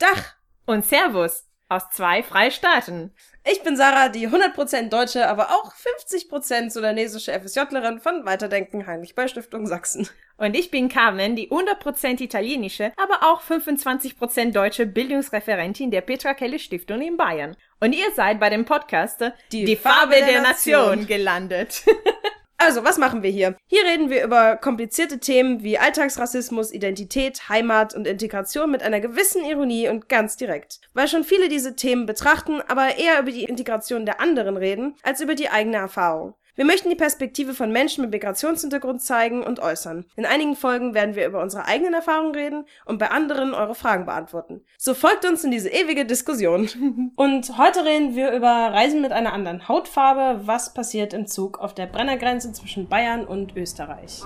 Dach und Servus aus zwei Freistaaten. Ich bin Sarah, die 100% deutsche, aber auch 50% sudanesische FSJlerin von Weiterdenken Heinrich Böll Stiftung Sachsen. Und ich bin Carmen, die 100% italienische, aber auch 25% deutsche Bildungsreferentin der Petra Kelle Stiftung in Bayern. Und ihr seid bei dem Podcast Die, die Farbe, der, der Nation. Nation gelandet. Also, was machen wir hier? Hier reden wir über komplizierte Themen wie Alltagsrassismus, Identität, Heimat und Integration mit einer gewissen Ironie und ganz direkt. Weil schon viele diese Themen betrachten, aber eher über die Integration der anderen reden, als über die eigene Erfahrung. Wir möchten die Perspektive von Menschen mit Migrationshintergrund zeigen und äußern. In einigen Folgen werden wir über unsere eigenen Erfahrungen reden und bei anderen eure Fragen beantworten. So folgt uns in diese ewige Diskussion. und heute reden wir über Reisen mit einer anderen Hautfarbe. Was passiert im Zug auf der Brennergrenze zwischen Bayern und Österreich?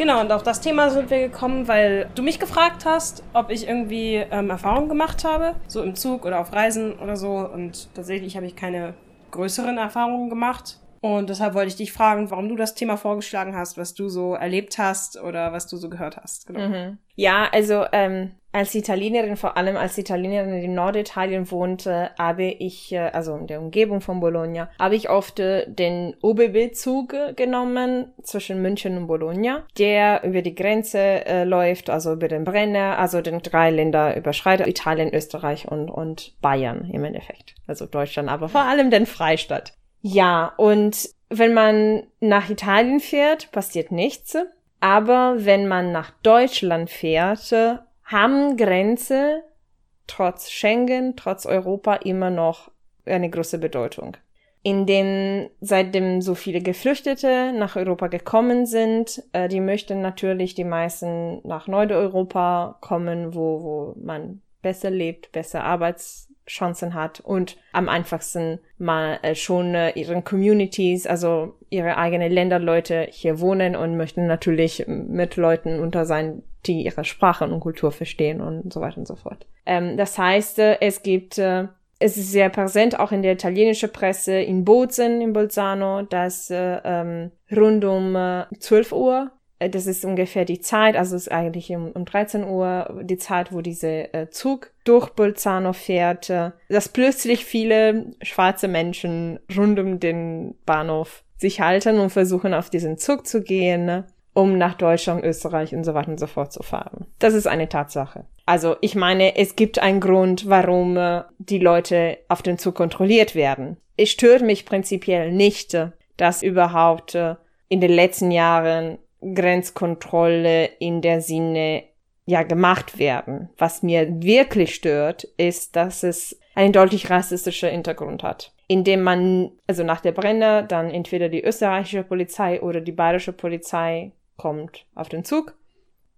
Genau, und auf das Thema sind wir gekommen, weil du mich gefragt hast, ob ich irgendwie ähm, Erfahrungen gemacht habe, so im Zug oder auf Reisen oder so. Und tatsächlich habe ich keine größeren Erfahrungen gemacht. Und deshalb wollte ich dich fragen, warum du das Thema vorgeschlagen hast, was du so erlebt hast oder was du so gehört hast. Genau. Mhm. Ja, also ähm, als Italienerin, vor allem als Italienerin in Norditalien wohnte, habe ich, äh, also in der Umgebung von Bologna, habe ich oft äh, den OBB-Zug genommen zwischen München und Bologna, der über die Grenze äh, läuft, also über den Brenner, also den drei Länder überschreitet, Italien, Österreich und, und Bayern im Endeffekt. Also Deutschland, aber vor allem den Freistaat. Ja, und wenn man nach Italien fährt, passiert nichts. Aber wenn man nach Deutschland fährt, haben Grenze trotz Schengen, trotz Europa immer noch eine große Bedeutung. In den, seitdem so viele Geflüchtete nach Europa gekommen sind, äh, die möchten natürlich die meisten nach Nordeuropa kommen, wo, wo man besser lebt, besser Arbeitschancen hat und am einfachsten mal äh, schon äh, ihren Communities, also ihre eigenen Länderleute hier wohnen und möchten natürlich mit Leuten unter sein, die ihre Sprache und Kultur verstehen und so weiter und so fort. Ähm, das heißt, äh, es gibt, äh, es ist sehr präsent auch in der italienischen Presse in Bozen, in Bolzano, dass äh, ähm, rund um äh, 12 Uhr das ist ungefähr die Zeit, also es ist eigentlich um, um 13 Uhr die Zeit, wo dieser äh, Zug durch Bolzano fährt, äh, dass plötzlich viele schwarze Menschen rund um den Bahnhof sich halten und versuchen auf diesen Zug zu gehen. Um nach Deutschland, Österreich und so weiter und so fort zu fahren. Das ist eine Tatsache. Also ich meine, es gibt einen Grund, warum äh, die Leute auf den Zug kontrolliert werden. Es stört mich prinzipiell nicht, äh, dass überhaupt äh, in den letzten Jahren Grenzkontrolle in der Sinne ja gemacht werden. Was mir wirklich stört, ist, dass es einen deutlich rassistischen Hintergrund hat indem man, also nach der Brenner, dann entweder die österreichische Polizei oder die bayerische Polizei kommt auf den Zug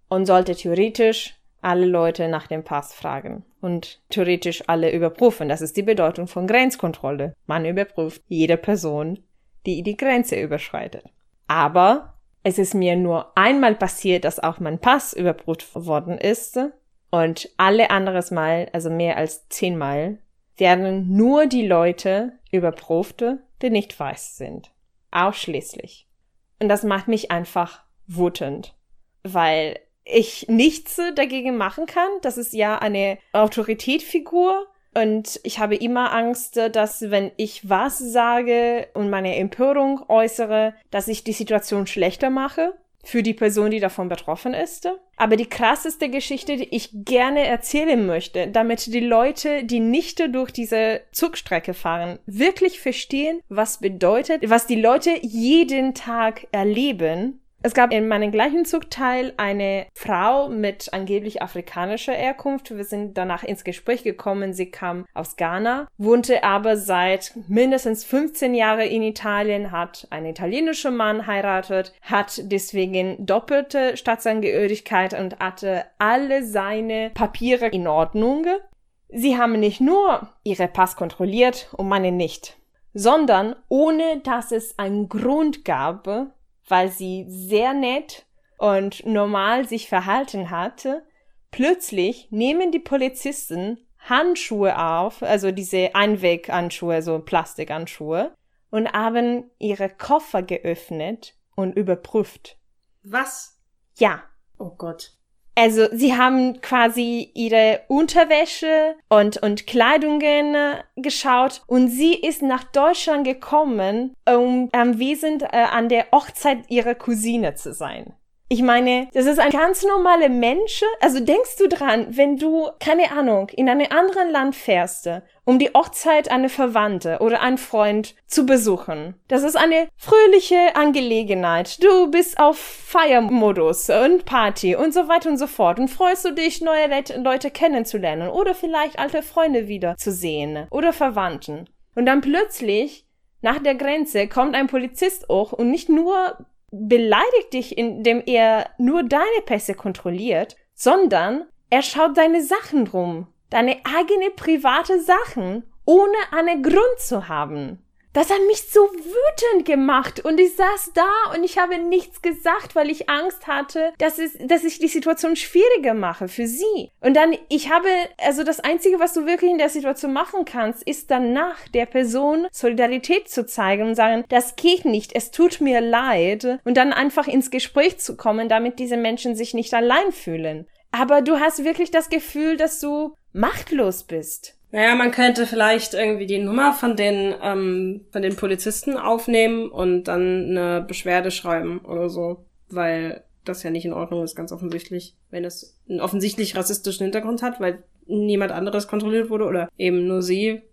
und sollte theoretisch alle Leute nach dem Pass fragen und theoretisch alle überprüfen. Das ist die Bedeutung von Grenzkontrolle. Man überprüft jede Person, die die Grenze überschreitet. Aber es ist mir nur einmal passiert, dass auch mein Pass überprüft worden ist und alle anderes Mal, also mehr als zehnmal, werden nur die Leute überprüft, die nicht weiß sind. Ausschließlich. Und das macht mich einfach wütend, weil ich nichts dagegen machen kann. Das ist ja eine Autoritätfigur. Und ich habe immer Angst, dass wenn ich was sage und meine Empörung äußere, dass ich die Situation schlechter mache für die Person, die davon betroffen ist. Aber die krasseste Geschichte, die ich gerne erzählen möchte, damit die Leute, die nicht durch diese Zugstrecke fahren, wirklich verstehen, was bedeutet, was die Leute jeden Tag erleben, es gab in meinem gleichen Zugteil eine Frau mit angeblich afrikanischer Herkunft. Wir sind danach ins Gespräch gekommen. Sie kam aus Ghana, wohnte aber seit mindestens 15 Jahren in Italien, hat einen italienischen Mann heiratet, hat deswegen doppelte Staatsangehörigkeit und hatte alle seine Papiere in Ordnung. Sie haben nicht nur ihre Pass kontrolliert und meine nicht, sondern ohne dass es einen Grund gab, weil sie sehr nett und normal sich verhalten hatte, plötzlich nehmen die Polizisten, Handschuhe auf, also diese Einweghandschuhe, so Plastikhandschuhe, und haben ihre Koffer geöffnet und überprüft. Was? Ja. Oh Gott. Also sie haben quasi ihre Unterwäsche und, und Kleidungen äh, geschaut und sie ist nach Deutschland gekommen, um anwesend äh, an der Hochzeit ihrer Cousine zu sein. Ich meine, das ist ein ganz normaler Mensch. Also denkst du dran, wenn du, keine Ahnung, in einem anderen Land fährst, um die Hochzeit einer Verwandte oder einen Freund zu besuchen. Das ist eine fröhliche Angelegenheit. Du bist auf Feiermodus und Party und so weiter und so fort und freust du dich, neue Leute kennenzulernen oder vielleicht alte Freunde wieder zu sehen oder Verwandten. Und dann plötzlich nach der Grenze kommt ein Polizist auch und nicht nur beleidigt dich, indem er nur deine Pässe kontrolliert, sondern er schaut deine Sachen rum, deine eigene private Sachen, ohne einen Grund zu haben. Das hat mich so wütend gemacht und ich saß da und ich habe nichts gesagt, weil ich Angst hatte, dass es, dass ich die Situation schwieriger mache für sie. Und dann, ich habe, also das einzige, was du wirklich in der Situation machen kannst, ist danach der Person Solidarität zu zeigen und sagen, das geht nicht, es tut mir leid und dann einfach ins Gespräch zu kommen, damit diese Menschen sich nicht allein fühlen. Aber du hast wirklich das Gefühl, dass du machtlos bist. Naja, man könnte vielleicht irgendwie die Nummer von den, ähm, von den Polizisten aufnehmen und dann eine Beschwerde schreiben oder so. Weil das ja nicht in Ordnung ist, ganz offensichtlich. Wenn es einen offensichtlich rassistischen Hintergrund hat, weil niemand anderes kontrolliert wurde oder eben nur sie,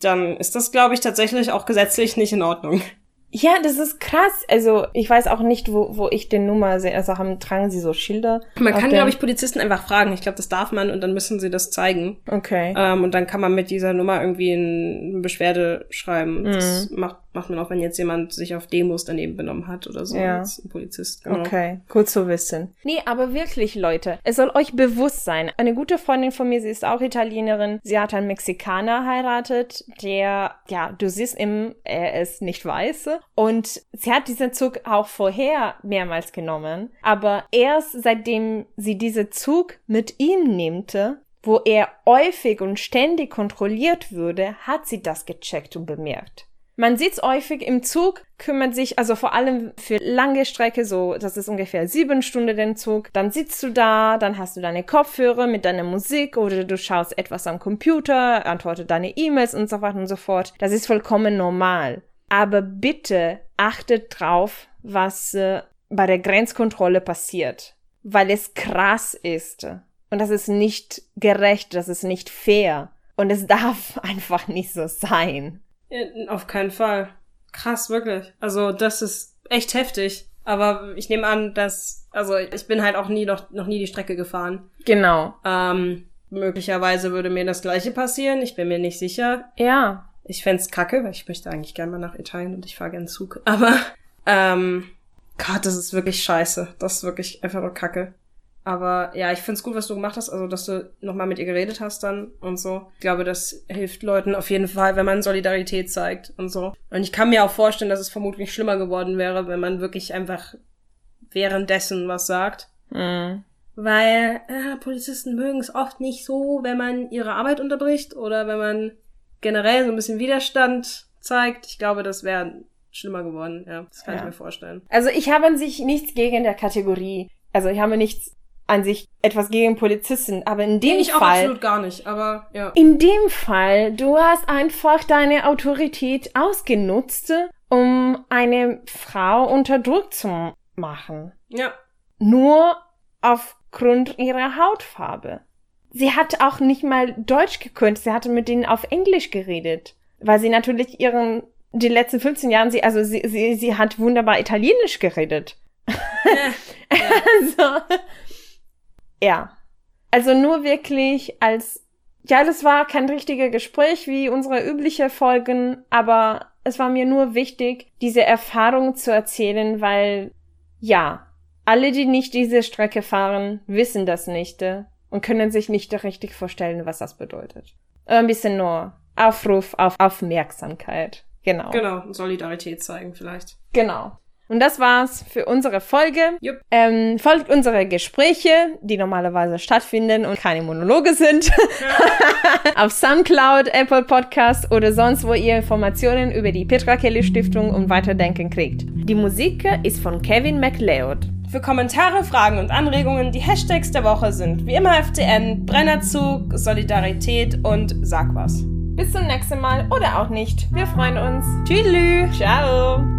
dann ist das, glaube ich, tatsächlich auch gesetzlich nicht in Ordnung. Ja, das ist krass. Also ich weiß auch nicht, wo, wo ich den Nummer sehe. Also haben, tragen sie so Schilder. Man kann, glaube ich, Polizisten einfach fragen. Ich glaube, das darf man und dann müssen sie das zeigen. Okay. Ähm, und dann kann man mit dieser Nummer irgendwie eine Beschwerde schreiben. Mhm. Das macht macht man auch, wenn jetzt jemand sich auf Demos daneben benommen hat oder so ja. als ein Polizist. Genau. Okay, gut zu wissen. Nee, aber wirklich, Leute, es soll euch bewusst sein. Eine gute Freundin von mir, sie ist auch Italienerin, sie hat einen Mexikaner heiratet, der, ja, du siehst ihm, er ist nicht weiß. Und sie hat diesen Zug auch vorher mehrmals genommen. Aber erst seitdem sie diesen Zug mit ihm nimmt, wo er häufig und ständig kontrolliert würde, hat sie das gecheckt und bemerkt. Man sieht's häufig im Zug, kümmert sich, also vor allem für lange Strecke, so, das ist ungefähr sieben Stunden den Zug, dann sitzt du da, dann hast du deine Kopfhörer mit deiner Musik oder du schaust etwas am Computer, antwortet deine E-Mails und so weiter und so fort. Das ist vollkommen normal. Aber bitte achtet drauf, was äh, bei der Grenzkontrolle passiert, weil es krass ist. Und das ist nicht gerecht, das ist nicht fair. Und es darf einfach nicht so sein. Auf keinen Fall. Krass, wirklich. Also das ist echt heftig. Aber ich nehme an, dass, also ich bin halt auch nie noch, noch nie die Strecke gefahren. Genau. Ähm, möglicherweise würde mir das gleiche passieren. Ich bin mir nicht sicher. Ja. Ich fände kacke, weil ich möchte eigentlich gerne mal nach Italien und ich fahre gerne Zug. Aber, ähm, Gott, das ist wirklich scheiße. Das ist wirklich einfach nur kacke. Aber ja, ich find's gut, was du gemacht hast, also dass du nochmal mit ihr geredet hast dann und so. Ich glaube, das hilft Leuten auf jeden Fall, wenn man Solidarität zeigt und so. Und ich kann mir auch vorstellen, dass es vermutlich schlimmer geworden wäre, wenn man wirklich einfach währenddessen was sagt. Mhm. Weil äh, Polizisten mögen es oft nicht so, wenn man ihre Arbeit unterbricht oder wenn man generell so ein bisschen Widerstand zeigt. Ich glaube, das wäre schlimmer geworden. Ja, das kann ja. ich mir vorstellen. Also ich habe an sich nichts gegen der Kategorie. Also ich habe nichts an sich etwas gegen Polizisten, aber in dem ich Fall. Auch absolut gar nicht, aber ja. In dem Fall, du hast einfach deine Autorität ausgenutzt, um eine Frau unter Druck zu machen. Ja. Nur aufgrund ihrer Hautfarbe. Sie hat auch nicht mal Deutsch gekonnt, sie hatte mit denen auf Englisch geredet, weil sie natürlich ihren die letzten 15 Jahren sie also sie sie, sie hat wunderbar Italienisch geredet. Ja, ja. also, ja. Also nur wirklich als, ja, das war kein richtiger Gespräch wie unsere übliche Folgen, aber es war mir nur wichtig, diese Erfahrung zu erzählen, weil, ja, alle, die nicht diese Strecke fahren, wissen das nicht äh, und können sich nicht richtig vorstellen, was das bedeutet. Ein bisschen nur Aufruf auf Aufmerksamkeit. Genau. Genau, Solidarität zeigen vielleicht. Genau. Und das war's für unsere Folge. Jupp. Ähm, folgt unsere Gespräche, die normalerweise stattfinden und keine Monologe sind. Auf Soundcloud, Apple Podcast oder sonst, wo ihr Informationen über die Petra Kelly Stiftung und Weiterdenken kriegt. Die Musik ist von Kevin MacLeod. Für Kommentare, Fragen und Anregungen, die Hashtags der Woche sind wie immer FDN, Brennerzug, Solidarität und Sag was. Bis zum nächsten Mal oder auch nicht. Wir freuen uns. Tschüss. Ciao.